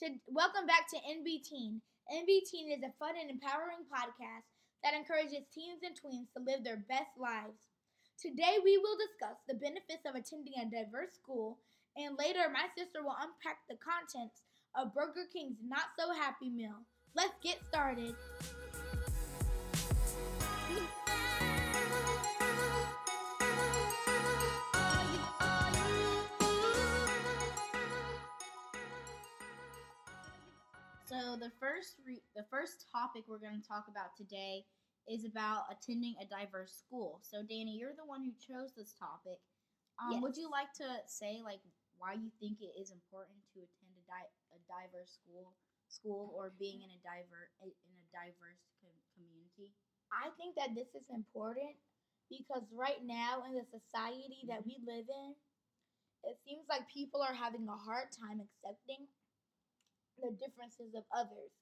To, welcome back to NB Teen. NB Teen is a fun and empowering podcast that encourages teens and tweens to live their best lives. Today, we will discuss the benefits of attending a diverse school, and later, my sister will unpack the contents of Burger King's Not So Happy Meal. Let's get started. So the first re- the first topic we're going to talk about today is about attending a diverse school. So Danny, you're the one who chose this topic. Um, Would you like to say like why you think it is important to attend a, di- a diverse school school or being in a diver in a diverse com- community? I think that this is important because right now in the society that we live in, it seems like people are having a hard time accepting the differences of others.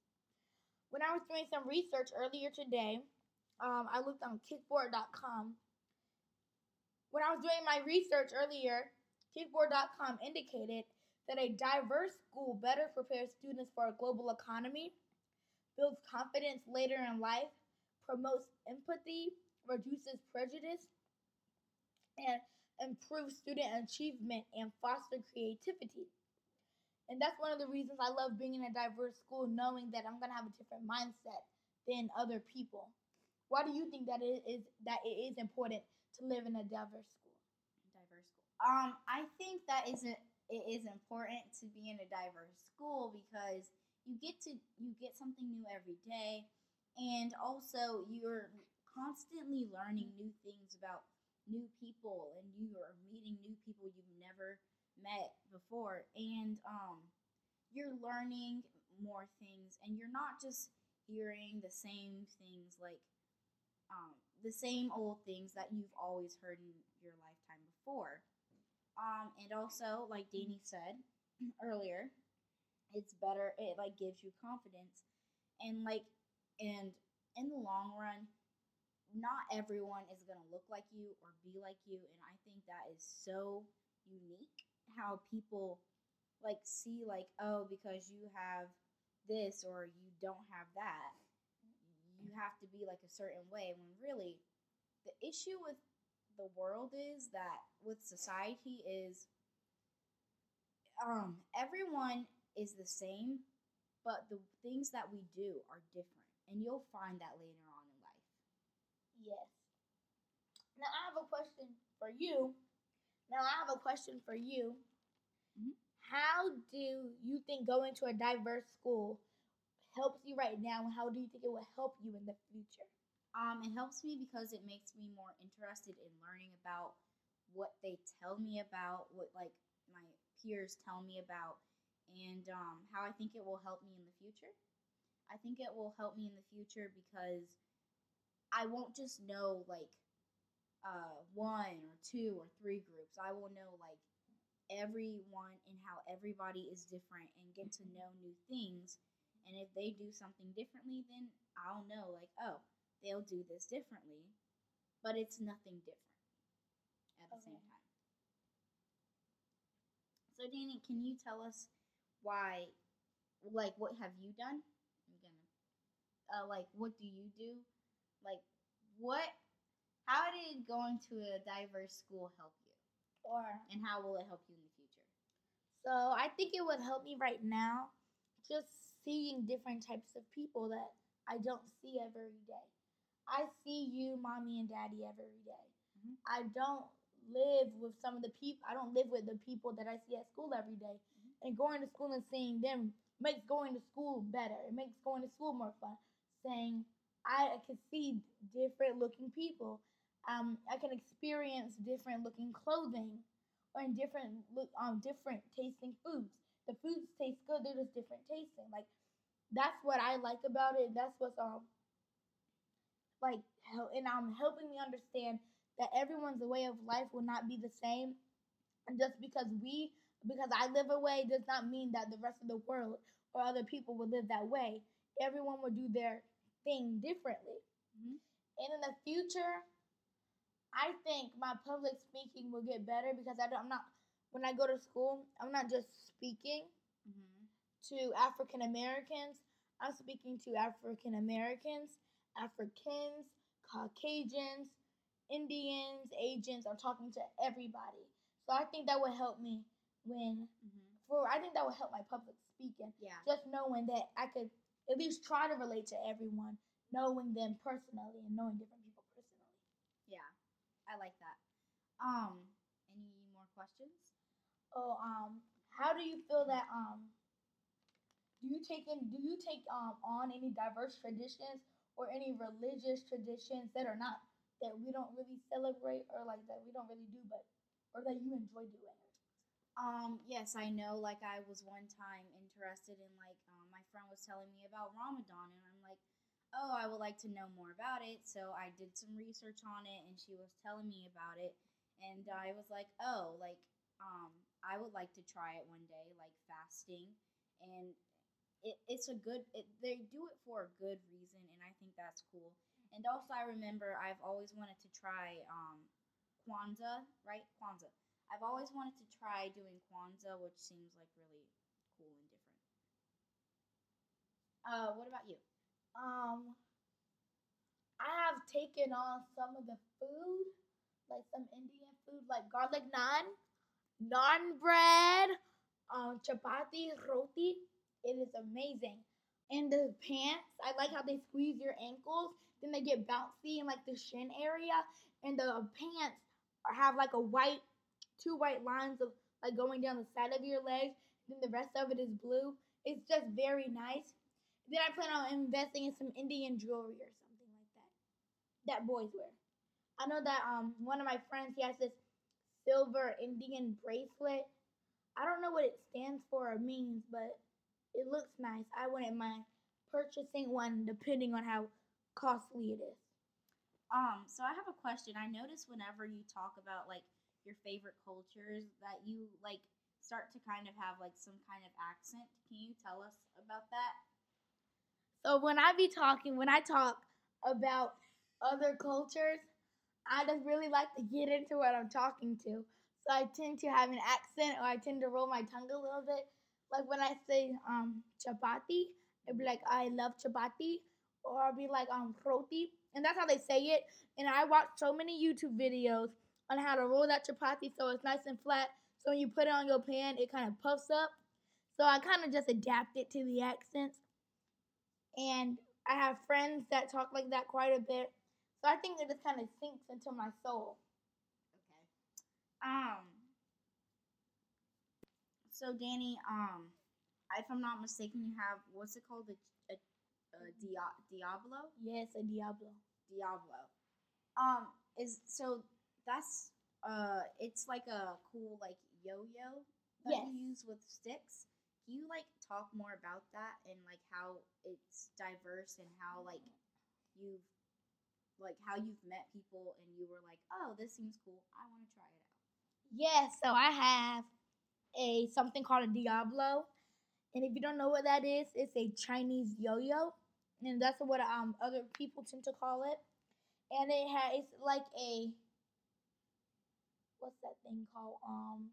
When I was doing some research earlier today, um, I looked on kickboard.com. When I was doing my research earlier, kickboard.com indicated that a diverse school better prepares students for a global economy, builds confidence later in life, promotes empathy, reduces prejudice, and improves student achievement and foster creativity. And that's one of the reasons I love being in a diverse school, knowing that I'm gonna have a different mindset than other people. Why do you think that it is that it is important to live in a diverse school? diverse school. Um, I think that isn't it is important to be in a diverse school because you get to you get something new every day, and also you're constantly learning new things about new people, and you are meeting new people you've never met before, and um, you're learning more things, and you're not just hearing the same things like um, the same old things that you've always heard in your lifetime before. Um, and also, like Danny said earlier, it's better. It like gives you confidence, and like, and in the long run, not everyone is gonna look like you or be like you, and I think that is so unique. How people like see like oh because you have this or you don't have that you have to be like a certain way when really the issue with the world is that with society is um everyone is the same but the things that we do are different and you'll find that later on in life Yes. Now I have a question for you. Now I have a question for you. Mhm. How do you think going to a diverse school helps you right now, and how do you think it will help you in the future? um it helps me because it makes me more interested in learning about what they tell me about what like my peers tell me about and um, how i think it will help me in the future i think it will help me in the future because i won't just know like uh, one or two or three groups i will know like everyone and how everybody is different and get to know new things and if they do something differently then i'll know like oh they'll do this differently, but it's nothing different at the same time. So, Danny, can you tell us why, like, what have you done? I'm gonna, uh, like, what do you do? Like, what, how did going to a diverse school help you? Or And how will it help you in the future? so I think it would help me right now, just seeing different types of people that I don't see every day. I see you, mommy and daddy, every day. Mhm. I don't live with some of the people. I don't live with the people that I see at school every day. And going to school and seeing them makes going to school better. It makes going to school more fun. Saying I can see different looking people. Um, I can experience different looking clothing or in different look um different tasting foods. The foods taste good. They're just different tasting. Like that's what I like about it. That's what's um like and um helping me understand that everyone's way of life will not be the same. And just because we because I live a way does not mean that the rest of the world or other people will live that way. Everyone will do their thing differently. Mhm. And in the future, I think my public speaking will get better because I don't, I'm not when I go to school, I'm not just speaking. Mm-hmm. to African Americans, I'm speaking to African Americans, Africans, Caucasians, Indians, Asians. I'm talking to everybody. So I think that would help me when Mm-hmm. for I think that would help my public speaking. Yeah. Just knowing that I could at least try to relate to everyone, knowing them personally and knowing different people personally. Yeah. I like that. Um, any more questions? Oh, um, how do you feel that um do you take in do you take um on any diverse traditions or any religious traditions that are not that we don't really celebrate or like that we don't really do but or that you enjoy doing? Um, yes, I know. Like, I was one time interested in, like, um, my friend was telling me about Ramadan, and I'm oh, I would like to know more about it. So I did some research on it, and she was telling me about it, and I was like, oh, like, um, I would like to try it one day, like fasting, and it, it's a good. It, they do it for a good reason, and I think that's cool. And also, I remember I've always wanted to try um, Kwanzaa, right? Kwanzaa. I've always wanted to try doing Kwanzaa, which seems like really cool and different. Uh, what about you? Um, I have taken on some of the food, like some Indian food, like garlic naan, naan bread, um, chapati, roti. It is amazing. And the pants, I like how they squeeze your ankles, then they get bouncy in like the shin area, and the pants are, have like a white, two white lines of like going down the side of your legs, Then the rest of it is blue. It's just very nice. Then I plan on investing in some Indian jewelry or something like that. That boys wear. I know that um one of my friends he has this silver Indian bracelet. I don't know what it stands for or means, but it looks nice. I wouldn't mind purchasing one depending on how costly it is. Um, so I have a question. I notice whenever you talk about like your favorite cultures that you like start to kind of have like some kind of accent. Can you tell us about that? So when I be talking, when I talk about other cultures, I just really like to get into what I'm talking to. So I tend to have an accent or I tend to roll my tongue a little bit. Like when I say um chapati, I'd be like, I love chapati. Or I'll be like um roti. And that's how they say it. And I watch so many YouTube videos on how to roll that chapati so it's nice and flat. So when you put it on your pan, it kind of puffs up. So I kind of just adapt it to the accents and I have friends that talk like that quite a bit. So I think it just kind of sinks into my soul. Okay. Um. So Danny, um, if I'm not mistaken, you have what's it called? A, a, a Dia- Diablo. Yes, a Diablo. Diablo. Um, is so that's uh, it's like a cool like yo-yo that Yes. you use with sticks. You like talk more about that and like how it's diverse and how like you've like how you've met people and you were like, oh, this seems cool. I want to try it out. Yes, so I have a something called a Diablo. And if you don't know what that is, it's a Chinese yo-yo. And that's what um other people tend to call it. And it has it's like a what's that thing called? Um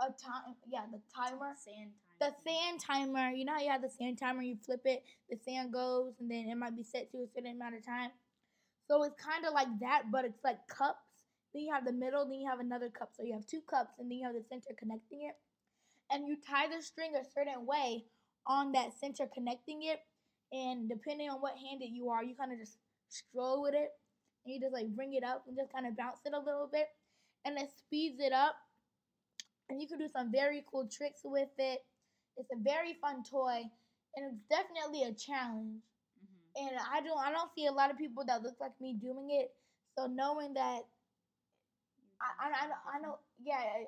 a time yeah, the time. timer. Sand time. the sand timer, you know how you have the sand timer, you flip it, the sand goes, and then it might be set to a certain amount of time. So it's kind of like that, but it's like cups. Then you have the middle, then you have another cup. So you have two cups, and then you have the center connecting it. And you tie the string a certain way on that center connecting it. And depending on what handed you are, you kind of just stroll with it. And you just like bring it up and just kind of bounce it a little bit. And it speeds it up. And you can do some very cool tricks with it. It's a very fun toy, and it's definitely a challenge. Mhm. And I don't, I don't see a lot of people that look like me doing it. So knowing that, I, I, I, know- I know, yeah,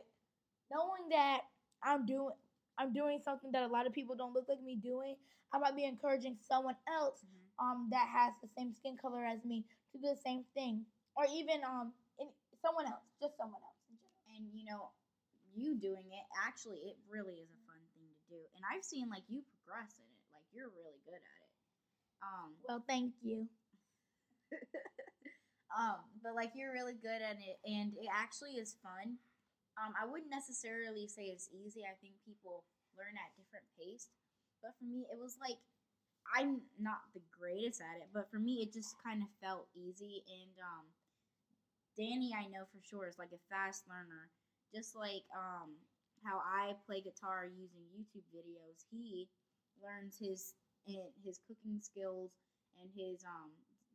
knowing that I'm doing, I'm doing something that a lot of people don't look like me doing. I might be encouraging someone else, Mhm. um, that has the same skin color as me to do the same thing, or even um, in, someone else, just someone else in general. and you know you doing it actually it really is a fun thing to do and i've seen like you progress in it like you're really good at it um Well, thank you. um but like you're really good at it and it actually is fun um i wouldn't necessarily say it's easy i think people learn at different pace. But for me, it was like I'm not the greatest at it, but for me, it just kind of felt easy. And um, Danny, I know for sure, is like a fast learner. Just like um, how I play guitar using YouTube videos, he learns his and his cooking skills and his um,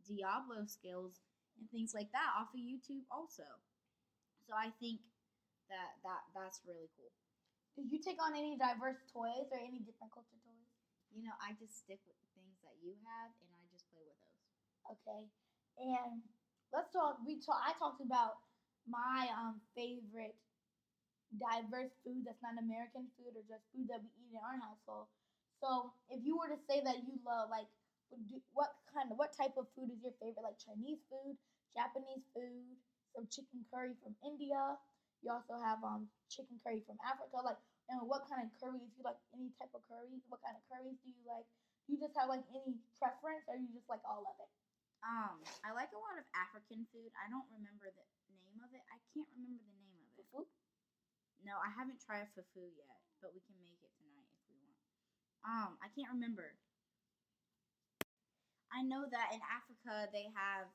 Diablo skills and things like that off of YouTube also. So I think that that that's really cool. Did you take on any diverse toys or any different culture toys? You know, I just stick with the things that you have, and I just play with those. Okay, and let's talk. We talk. I talked about my um favorite diverse food that's not American food or just food that we eat in our household. So, if you were to say that you love like what kind of what type of food is your favorite? Like Chinese food, Japanese food, some chicken curry from India. You also have um chicken curry from Africa. Like, and what kind of curries you like? Any type of curries? What kind of curries do you like? Do you just have like any preference, or you just like all of it? Um, I like a lot of African food. I don't remember the name of it. I can't remember the name of it. No, I haven't tried fufu yet, but we can make it tonight if we want. Um, I can't remember. I know that in Africa they have.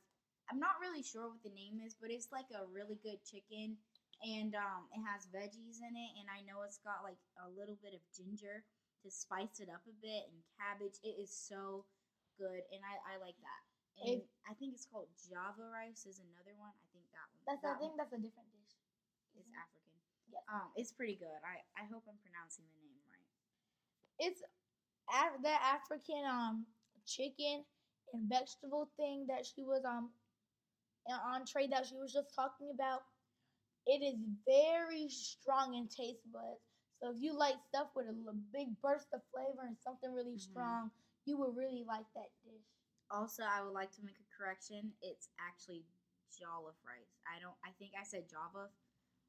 I'm not really sure what the name is, but it's like a really good chicken, and um, it has veggies in it, and I know it's got like a little bit of ginger to spice it up a bit, and cabbage. It is so good, and I, I like that. And It- I think it's called Java rice is another one. I think that one. That's that I think that's a different dish. it's? African. Yes. Um, it's pretty good. I I hope I'm pronouncing the name right. it's Af- that African um chicken and vegetable thing that she was um an entree that she was just talking about. It is very strong in taste buds. So if you like stuff with a big burst of flavor and something really Mhm. strong, you would really like that dish. Also, I would like to make a correction. It's actually jollof rice. I don't. I think I said java,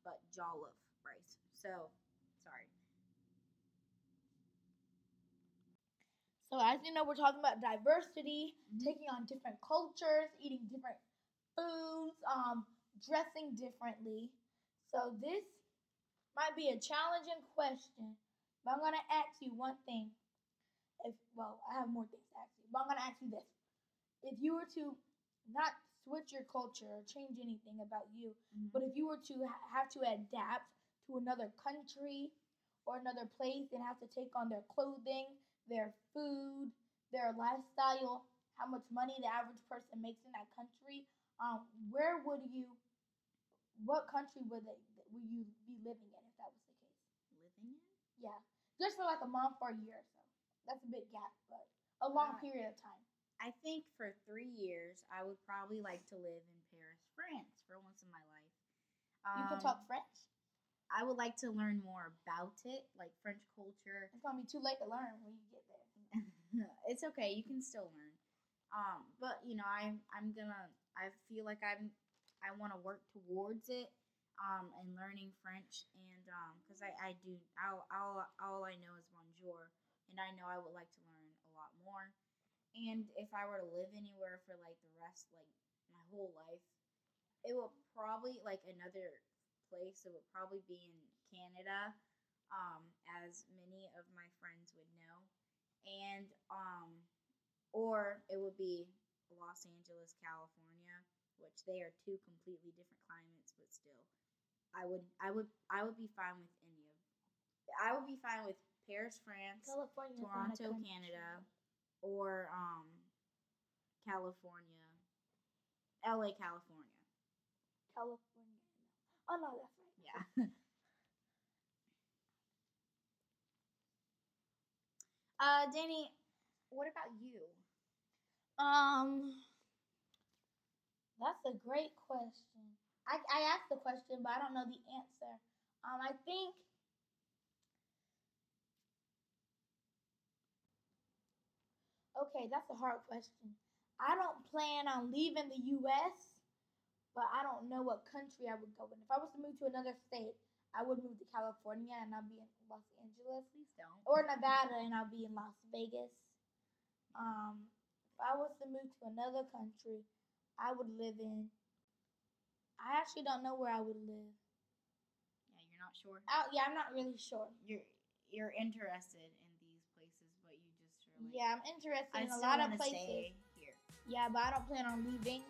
but jollof rice. So, sorry. So as you know, we're talking about diversity, Mhm. taking on different cultures, eating different foods, um, dressing differently. So this might be a challenging question, but I'm gonna ask you one thing. If well, I have more things to ask you, but I'm gonna ask you this: If you were to not switch your culture or change anything about you, Mhm. but if you were to ha- have to adapt to another country or another place and have to take on their clothing, their food, their lifestyle, how much money the average person makes in that country, um, where would you, what country would they, would you be living in if that was the case? Living in? Yeah, just for like a month or a year or so. That's a big gap, but a long period of time. I think for three years, I would probably like to live in Paris, France, for once in my life. You can Um, talk French. I would like to learn more about it, like French culture. It's gonna be too late to learn when you get there. it's okay. You can still learn. Um, but you know, I'm I'm gonna. I feel like I'm. I want to work towards it. Um, and learning French, and um, because I I do. All all all I know is bonjour, and I know I would like to learn a lot more. And if I were to live anywhere for like the rest, like my whole life, it would probably like another place. It would probably be in Canada, um, as many of my friends would know and um or it would be Los Angeles, California, which they are two completely different climates, but still I would I would I would be fine with any of I would be fine with Paris, France, California, Toronto, Canada, or um California, LA, California. California. Oh no, that's right. Yeah. uh Danny, what about you? Um, that's a great question. I, I asked the question, but I don't know the answer. Um, I think okay, that's a hard question. I don't plan on leaving the U.S., but I don't know what country I would go in. If I was to move to another state, I would move to California and I'll be in Los Angeles Please don't. or Nevada and I'll be in Las Vegas. Um, if I was to move to another country, I would live in. I actually don't know where I would live. Yeah, you're not sure. I, yeah, I'm not really sure. You're you're interested in these places, but you just like, Yeah, I'm interested I in a lot of places. stay here. Yeah, but I don't plan on leaving.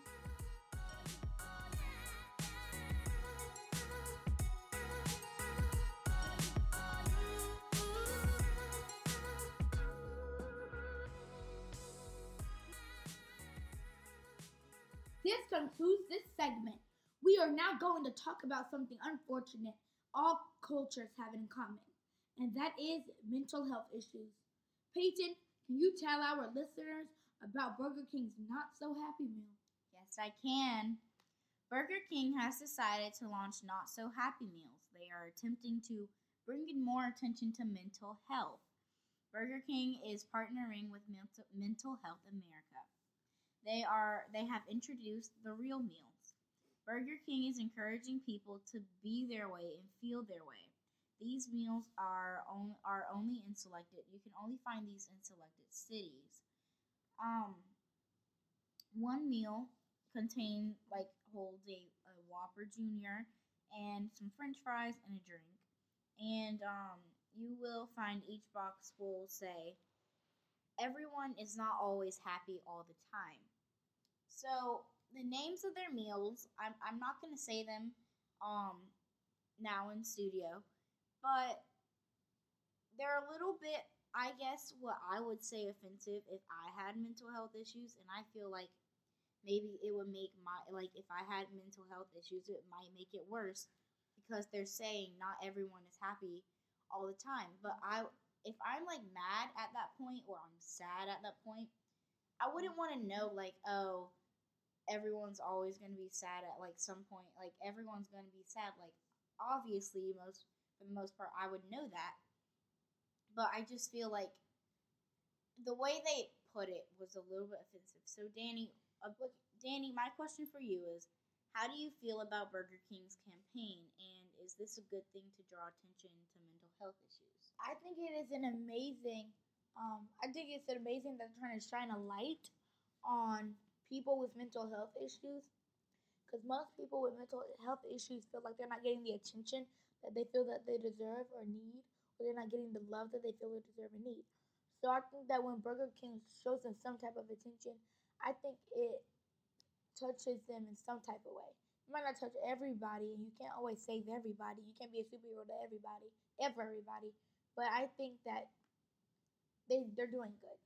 Concludes this segment. We are now going to talk about something unfortunate all cultures have in common, and that is mental health issues. Peyton, can you tell our listeners about Burger King's Not So Happy Meal? Yes, I can. Burger King has decided to launch Not So Happy Meals. They are attempting to bring in more attention to mental health. Burger King is partnering with Mental Health America. They are they have introduced the real meals. Burger King is encouraging people to be their way and feel their way. These meals are on, are only in selected. You can only find these in selected cities. Um, one meal contain like holds a, a Whopper Junior and some French fries and a drink. And um, you will find each box will say, "Everyone is not always happy all the time." So the names of their meals, I'm I'm not gonna say them um now in studio, but they're a little bit, I guess, what I would say offensive if I had mental health issues, and I feel like maybe it would make my like if I had mental health issues, it might make it worse because they're saying not everyone is happy all the time. But I, if I'm like mad at that point or I'm sad at that point, I wouldn't want to know like oh everyone's always going to be sad at like some point like everyone's going to be sad like obviously most for the most part I would know that but I just feel like the way they put it was a little bit offensive. So Danny, uh, Danny, my question for you is, how do you feel about Burger King's campaign, and is this a good thing to draw attention to mental health issues? I think it is an amazing. Um, I think it's amazing that they're trying to shine a light on people with mental health issues, because most people with mental health issues feel like they're not getting the attention that they feel that they deserve or need, or they're not getting the love that they feel they deserve and need. So I think that when Burger King shows them some type of attention, I think it touches them in some type of way. You might not touch everybody, and you can't always save everybody. You can't be a superhero to everybody, ever everybody. But I think that they they're doing good.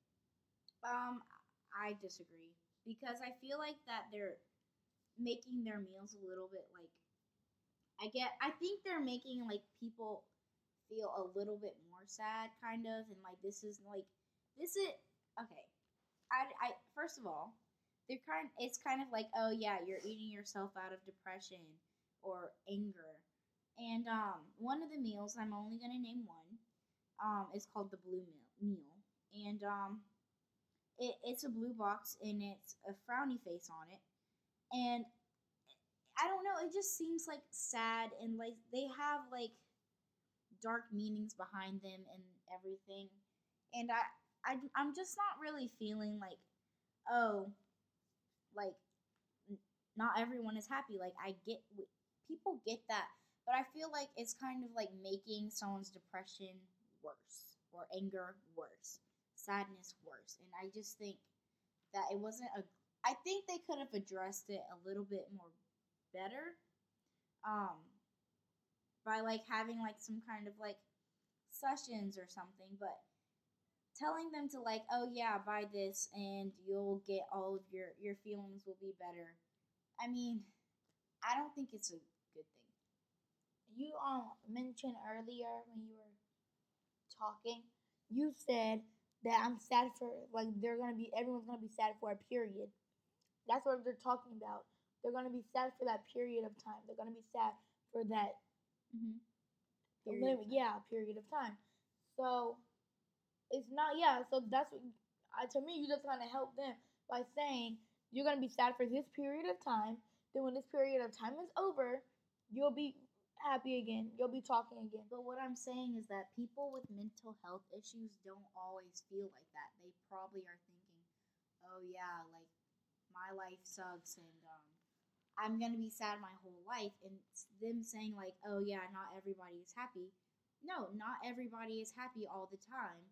Um, I disagree because I feel like that they're making their meals a little bit like I get I think they're making like people feel a little bit more sad kind of and like this is like this is okay. I I first of all, they're kind it's kind of like oh yeah, you're eating yourself out of depression or anger. And um one of the meals I'm only going to name one um is called the blue meal meal and um it, it's a blue box and it's a frowny face on it. And i don't know it just seems like sad and like they have like dark meanings behind them and everything. And i, I i'm just not really feeling like oh like not everyone is happy. Like i get people get that but i feel like it's kind of like making someone's depression worse or anger worse sadness worse. And I just think that it wasn't a. I think they could have addressed it a little bit more better, um, by like having like some kind of like sessions or something. But telling them to like, oh yeah, buy this and you'll get all of your your feelings will be better. I mean, I don't think it's a good thing. You um mentioned earlier when you were talking, you said that I'm sad for like they're gonna be everyone's gonna be sad for a period. That's what they're talking about. They're gonna be sad for that period of time. They're gonna be sad for that Mm-hmm. Period limit, yeah, period of time. So it's not yeah. So that's what uh, to me you just kind of help them by saying you're gonna be sad for this period of time. Then when this period of time is over, you'll be happy again. You'll be talking again. But what I'm saying is that people with mental health issues don't always feel like that. They probably are thinking, "Oh yeah, like my life sucks and um I'm going to be sad my whole life." And them saying like, "Oh yeah, not everybody is happy." No, not everybody is happy all the time,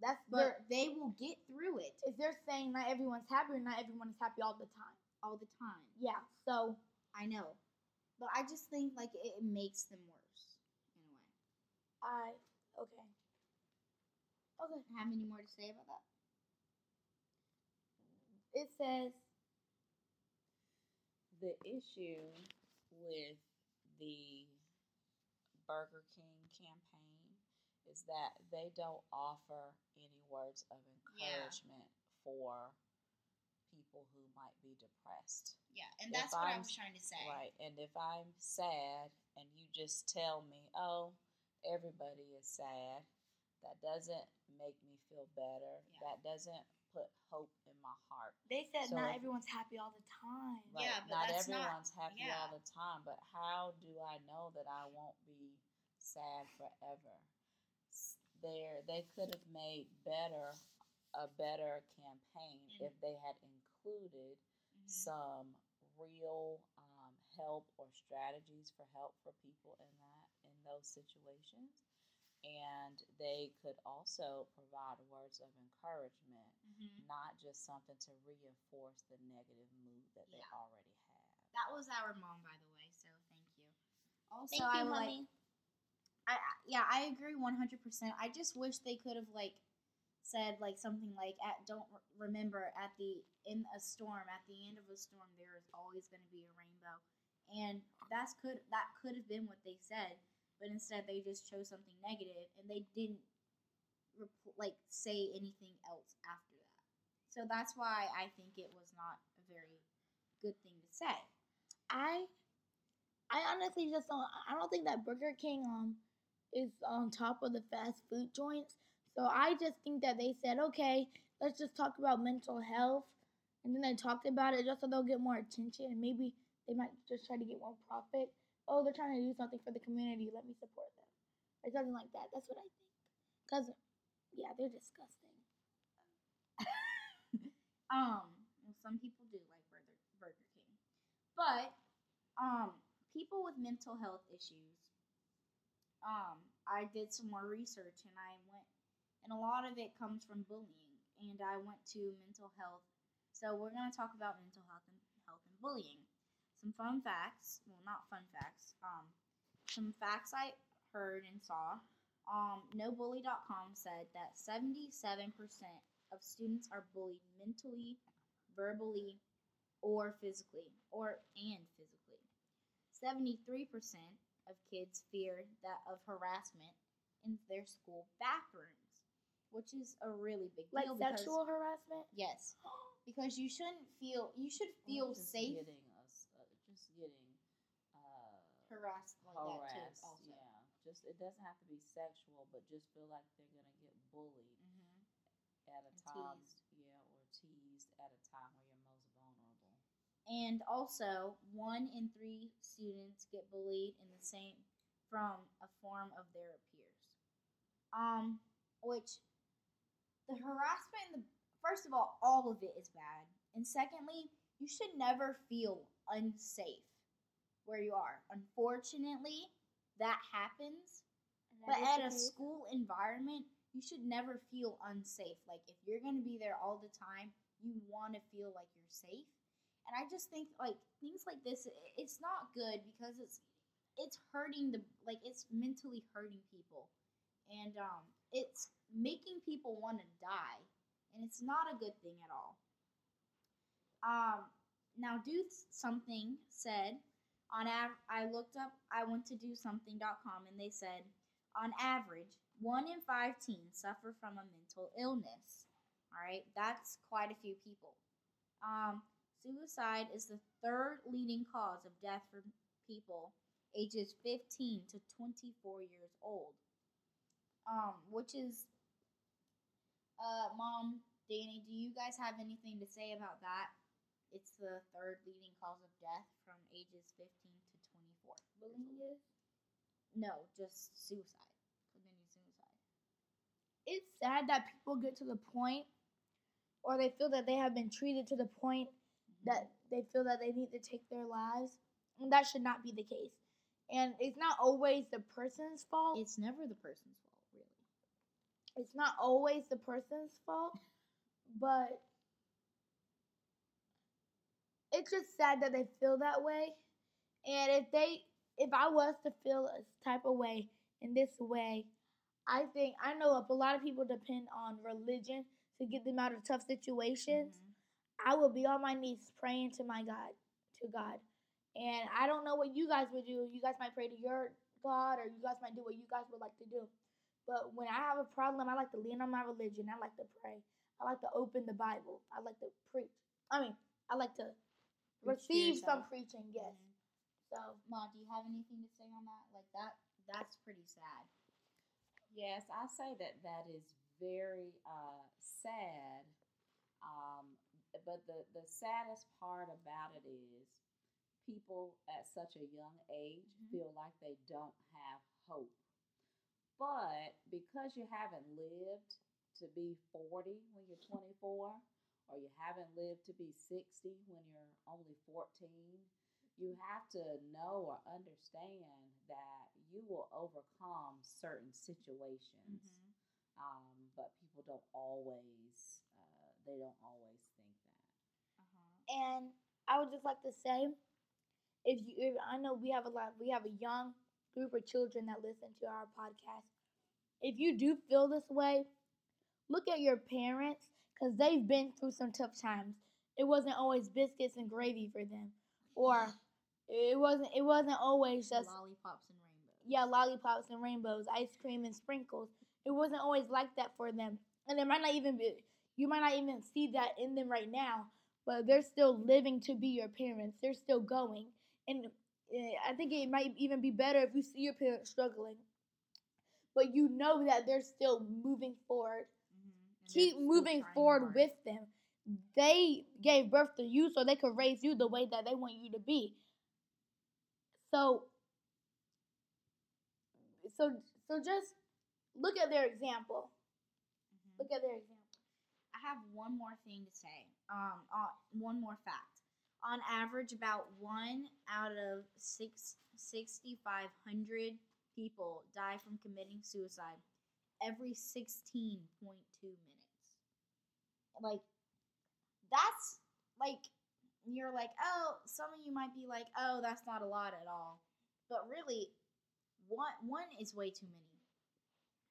That's but but they will get through it if they're saying not everyone's happy or not everyone is happy all the time. all the time. Yeah. So I know, but I just think like it makes them worse in a way. I okay. Okay. Have any more to say about that? It says the issue with the Burger King campaign is that they don't offer any words of Yeah. encouragement for people who might be depressed. Yeah, and If that's what I I'm- was trying to say. Right. And if I'm sad and you just tell me, oh, everybody is sad, that doesn't make me feel better. Yeah. That doesn't put hope in my heart. they said So not if- everyone's happy all the time. Right. Yeah, but not that's not- everyone's happy yeah. all the time, but how do I know that I won't be sad forever? There, they could have made better a better campaign Mm. if they had included Mhm. some real um, help or strategies for help for people in that in those situations, and they could also provide words of encouragement Mhm. not just something to reinforce the negative mood that they already have. That was our mom, by the way. So thank you. Also, Thank I you, would like. I I- yeah, I agree one hundred percent. I just wish they could have like said like something like at don't re- remember at the in a storm at the end of a storm there is always going to be a rainbow, and that's could that could have been what they said, but instead they just chose something negative and they didn't rep- like say anything else after that. So that's why I think it was not a very good thing to say. I I honestly just don't I don't think that Burger King um is on top of the fast food joints. So I just think that they said, okay, let's just talk about mental health and then they talked about it just so they'll get more attention and maybe they might just try to get more profit. Oh, they're trying to do something for the community, let me support them. Or something like that. That's what I think. Cause yeah, they're disgusting. Um, well, some people do like Burger Burger King, but um, people with mental health issues. Um, I did some more research and I went, and a lot of it comes from bullying. And I went to mental health. So we're gonna talk about mental health and health and bullying. Some fun facts. Well, not fun facts. Um, some facts I heard and saw. Um, NoBully.com said that 77% of students are bullied mentally, verbally, or physically, or and physically. 73% of kids fear that of harassment in their school bathrooms, which is a really big Like deal. because- sexual harassment? Yes, because you shouldn't feel you should feel just safe Getting us, uh, just getting uh, harassed like that harassed. too. Also. Yeah, just it doesn't have to be sexual, but just feel like they're gonna get bullied hmm at a And time. teased. Yeah, or teased at a time where you're most vulnerable. And also, one in three students get bullied in the same from a form of their peers. Um, which the harassment, in the, first of all, all of it is bad, and secondly, you should never feel unsafe where you are. Unfortunately, that happens, And but that is at a school environment, you should never feel unsafe. Like if you're going to be there all the time, you want to feel like you're safe. And I just think like things like this, it's not good because it's it's hurting the like it's mentally hurting people, and um, it's making people want to die, and it's not a good thing at all. Um, now do something said on av- I looked up. I went to do something.com and they said on average, one in five teens suffer from a mental illness. All right, that's quite a few people. Um, suicide is the third leading cause of death for people ages 15 to 24 years old. Um, which is, uh, Mom, Danny, do you guys have anything to say about that? It's the third leading cause of death from ages 15 to 24. bullying is. No, just suicide. Committing suicide. It's sad that people get to the point or they feel that they have been treated to the point that they feel that they need to take their lives. And that should not be the case. and it's not always the person's fault. It's never the person's. It's not always the person's fault, but it's just sad that they feel that way. And if they, if I was to feel a type of way in this way, I think I know if a lot of people depend on religion to get them out of tough situations. Mhm. I will be on my knees praying to my God, to God. And I don't know what you guys would do. You guys might pray to your God, or you guys might do what you guys would like to do. But when I have a problem, I like to lean on my religion. I like to pray. I like to open the Bible. I like to preach. I mean, I like to Preach to receive some preaching. Yes. Mhm. So Ma, do you have anything to say on that? Like that, that's pretty sad. Yes, I say that that is very uh, sad. Um, but the, the saddest part about it is people at such a young age Mhm. feel like they don't have hope. But because you haven't lived to be 40 when you're 24, or you haven't lived to be 60 when you're only 14, you have to know or understand that you will overcome certain situations. Mm-hmm. Um, but people don't always, uh, they don't always think that. Uh-huh. And I would just like to say, if you, if, I know we have a lot, we have a young group of children that listen to our podcast. If you do feel this way, look at your parents because they've been through some tough times. It wasn't always biscuits and gravy for them, or it wasn't. It wasn't always just lollipops and rainbows. yeah, lollipops and rainbows, ice cream and sprinkles. It wasn't always like that for them. And it might not even be, you might not even see that in them right now, but they're still living to be your parents. They're still going. And I think it might even be better if you see your parents struggling, but you know that they're still moving forward. Mhm. Keep moving forward hard. with them. They gave birth to you so they could raise you the way that they want you to be. So so so just look at their example. Mhm. Look at their example. I have one more thing to say. Um, uh, one more fact. On average, about one out of six sixty five hundred people die from committing suicide every sixteen point two minutes. Like, that's like you're like, oh, some of you might be like, oh, that's not a lot at all, but really, one one is way too many.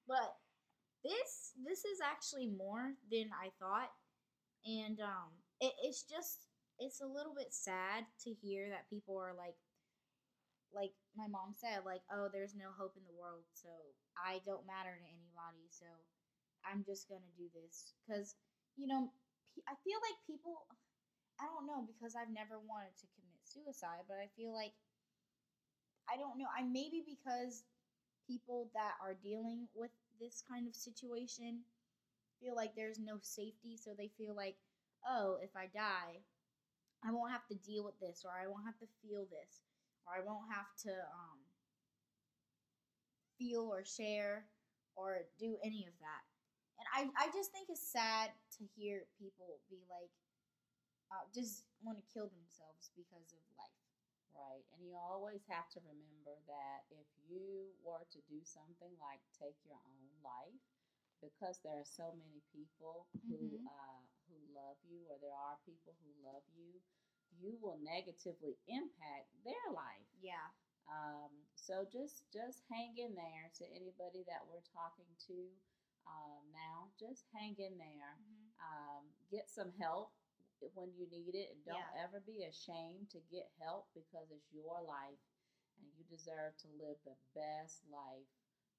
But this this is actually more than I thought, and um, it, it's just it's a little bit sad to hear that people are like, like my mom said, like, oh, there's no hope in the world, so I don't matter to anybody, so I'm just gonna do this because you know I feel like people. I don't know because I've never wanted to commit suicide, but I feel like I don't know. I maybe because people that are dealing with this kind of situation feel like there's no safety, so they feel like, oh, if I die, I won't have to deal with this, or I won't have to feel this, or I won't have to um, feel or share or do any of that. And I, I just think it's sad to hear people be like, uh, just want to kill themselves because of life. Right. And you always have to remember that if you were to do something like take your own life, because there are so many people who Mhm. uh, who love you, or there are people who love you, you will negatively impact their life. Yeah. Um, so just just hang in there to anybody that we're talking to um, now. Just hang in there. Um, get some help when you need it, and don't Yeah. ever be ashamed to get help because it's your life, and you deserve to live the best life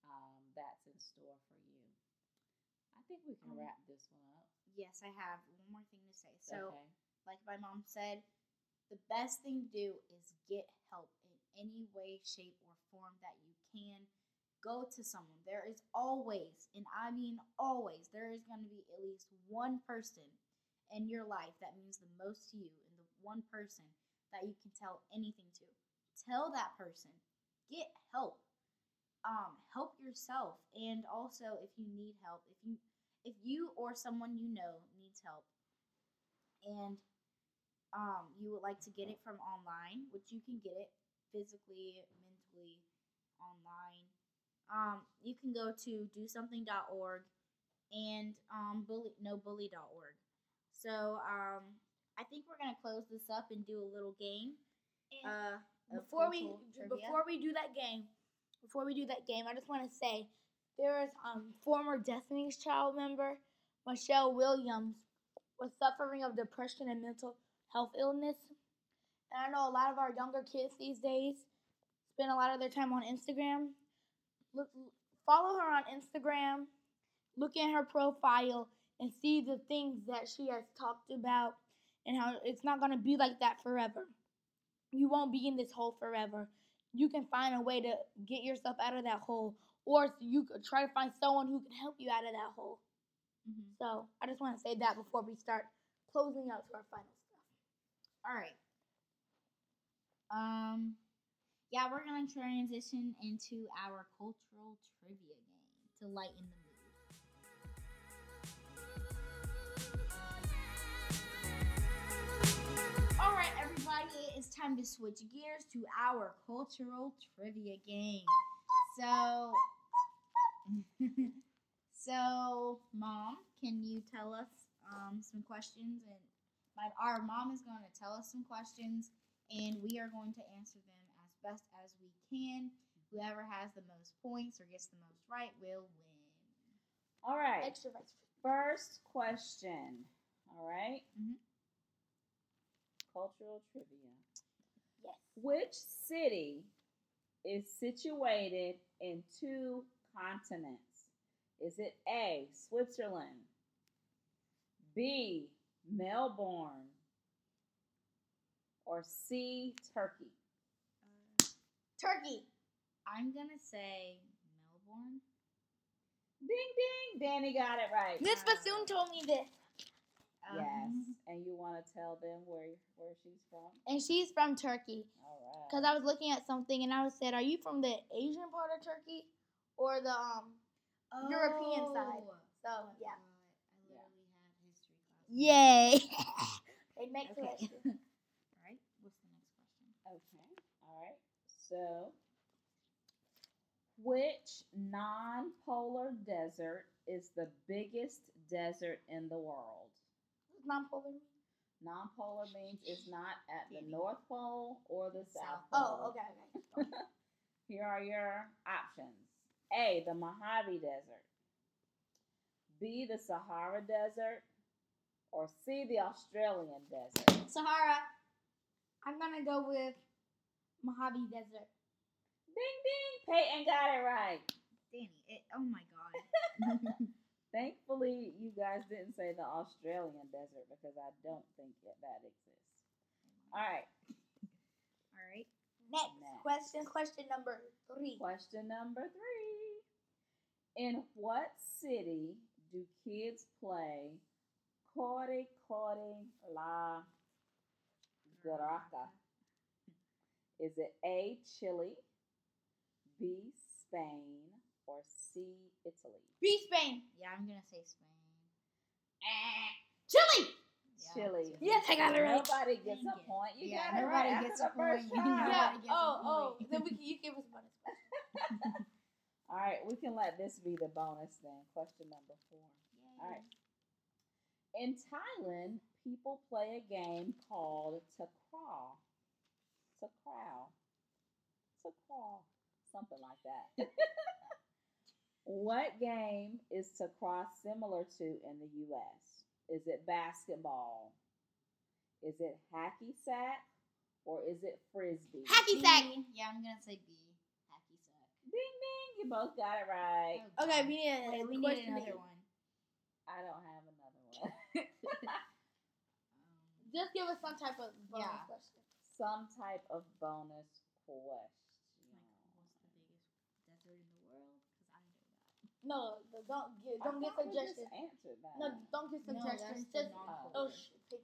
um, that's in store for you. I think we can Um, wrap this one up. Yes, I have one more thing to say. So, okay. like my mom said, the best thing to do is get help in any way, shape, or form that you can. Go to someone. There is always, and I mean always, there is going to be at least one person in your life that means the most to you, and the one person that you can tell anything to. Tell that person. Get help. Um, help yourself, and also if you need help, if you if you or someone you know needs help, and um, you would like to get it from online, which you can get it physically, mentally, online. Um, you can go to dosomething.org and um, bully, nobully.org. So um, I think we're gonna close this up and do a little game. And Uh, before we trivia. before we do that game, before we do that game, I just want to say there is um former Destiny's Child member Michelle Williams was suffering of depression and mental health illness. And I know a lot of our younger kids these days spend a lot of their time on Instagram. Look, follow her on Instagram, look at her profile, and see the things that she has talked about and how it's not going to be like that forever you won't be in this hole forever. You can find a way to get yourself out of that hole, or you could try to find someone who can help you out of that hole. Mhm. So I just want to say that before we start closing out to our final stuff. All right. Um, yeah, we're gonna transition into our cultural trivia game to lighten the mood. All right, everybody, it is time to switch gears to our cultural trivia game. So, so, mom, can you tell us um, some questions and my our mom is going to tell us some questions and we are going to answer them as best as we can. Whoever has the most points or gets the most right will win. All right. Extra rice. First question. All right? Mhm. Cultural trivia. Yes. Which city is situated in two continents? Is it A, Switzerland, B, Melbourne, or C, Turkey? Turkey. I'm gonna say Melbourne. Ding ding, Danny got it right. Miss Bassoon told me this, Yes, Um, and you want to tell them where where she's from? and she's from Turkey. All right. Cause I was looking at something, and I was said, "Are you from the Asian part of Turkey, or the um?" European side. Oh, So oh my yeah. God, I literally had history class. Yay! it makes Okay. sense. All right. What's the next question? Okay. All right. So, which non-polar desert is the biggest desert in the world? Non-polar. Non-polar means it's not at the North Pole or the South South Pole. Oh, okay, okay. Here are your options. A, the Mojave Desert. B, the Sahara Desert. Or C, the Australian Desert. Sahara. I'm gonna go with Mojave Desert. Ding ding, Peyton got it right. Danny. It, oh my God. Thankfully, you guys didn't say the Australian desert because I don't think that, that exists. All right, All right. Next, Next. question. Question number three. question number three. In what city do kids play Corre Corre La Graca? Is it A, Chile, B, Spain, or C, Italy? B Spain. Yeah, I'm gonna say Spain. Eh. Chile. Yeah, Chile. Yes, I got it right. Nobody gets Dang a it. point. You Yeah, got it nobody right gets after a the first point. try. Yeah. Nobody gets a Oh, oh. Then we can, you give us bonus question. All right, we can let this be the bonus then. Question number four. All right. In Thailand, people play a game called Takraw. Takraw. Takraw. Something like that. what game is Takraw similar to in the U.S.? Is it basketball? Is it hacky sack? Or is it frisbee? Hacky sack. Yeah, I'm gonna say B. Hacky sack. Ding ding, you both got it right. Oh, Okay, we need a Wait, we need another one. I don't have another one. Just give us some type of bonus Yeah. question. Some type of bonus question. like, what's the biggest desert in the world? Because I know that. No, the- don't get don't get thought just suggestions. answered that. No, don't get No, suggestions. that's Just oh shit, take.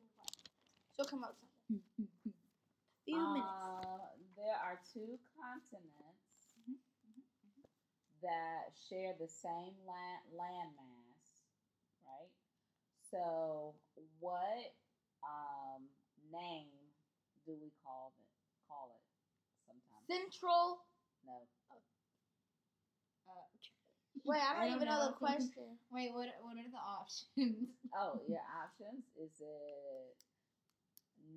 She'll come up something. Few minutes. Uh, there are two continents Mhm, that share the same land landmass, right? So, what um, name do we call it? Call it sometimes. Central No. Wait, I don't, I don't even know. the question. wait, what what are the options? Oh, your options is it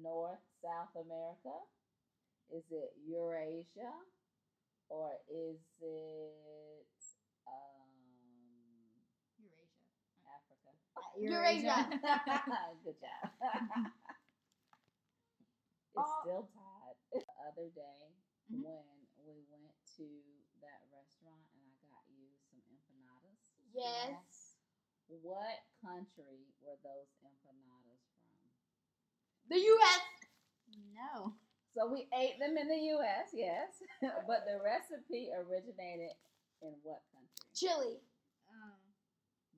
North South America? Is it Eurasia? Or is it um Eurasia. Africa? Uh, Eurasia. Good job. it's Oh. still tied. The other day Mhm. when we went to that restaurant and I got you some empanadas, Yes. What country were those empanadas from? The U.S. No. So we ate them in the U.S., yes, but the recipe originated in what country? Chile. Um,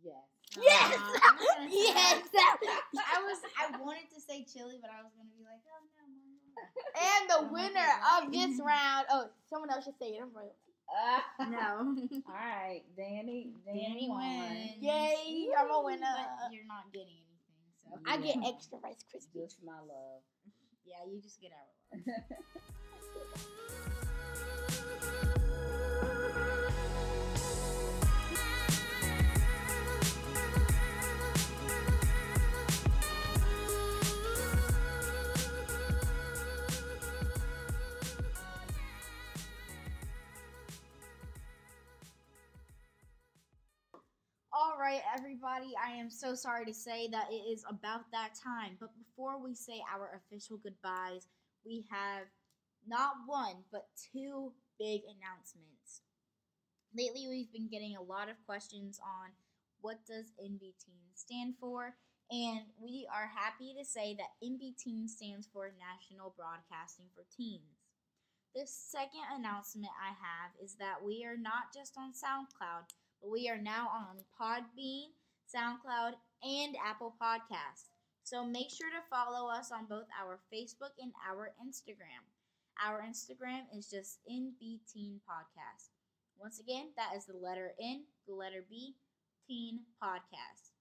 Yes. Yes. I'm gonna say- yes. I was I wanted to say Chile, but I was gonna be like, oh no, Mongolia. and the Oh, winner of this round. Oh, someone else should say it. I'm royalty. Uh, No. All right, Danny. Danny Danny, won. wins. Yay, I'm a winner. But you're not getting anything, so I get extra Rice Krispies. Just my love. yeah, you just get our love. All right, everybody. I am so sorry to say that it is about that time. But before we say our official goodbyes, we have not one, but two big announcements. Lately, we've been getting a lot of questions on what does NB Teen stand for, and we are happy to say that NB Teen stands for National Broadcasting for Teens. The second announcement I have is that we are not just on SoundCloud, we are now on Podbean, SoundCloud, and Apple Podcasts. So make sure to follow us on both our Facebook and our Instagram. Our Instagram is just NB Teen Podcast. Once again, that is the letter N, the letter B, Teen Podcast.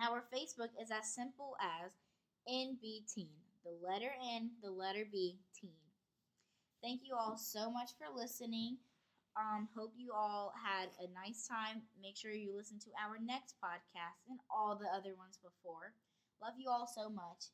Our Facebook is as simple as NB Teen, the letter N, the letter B, Teen. Thank you all so much for listening. Um, hope you all had a nice time. Make sure you listen to our next podcast and all the other ones before. Love you all so much,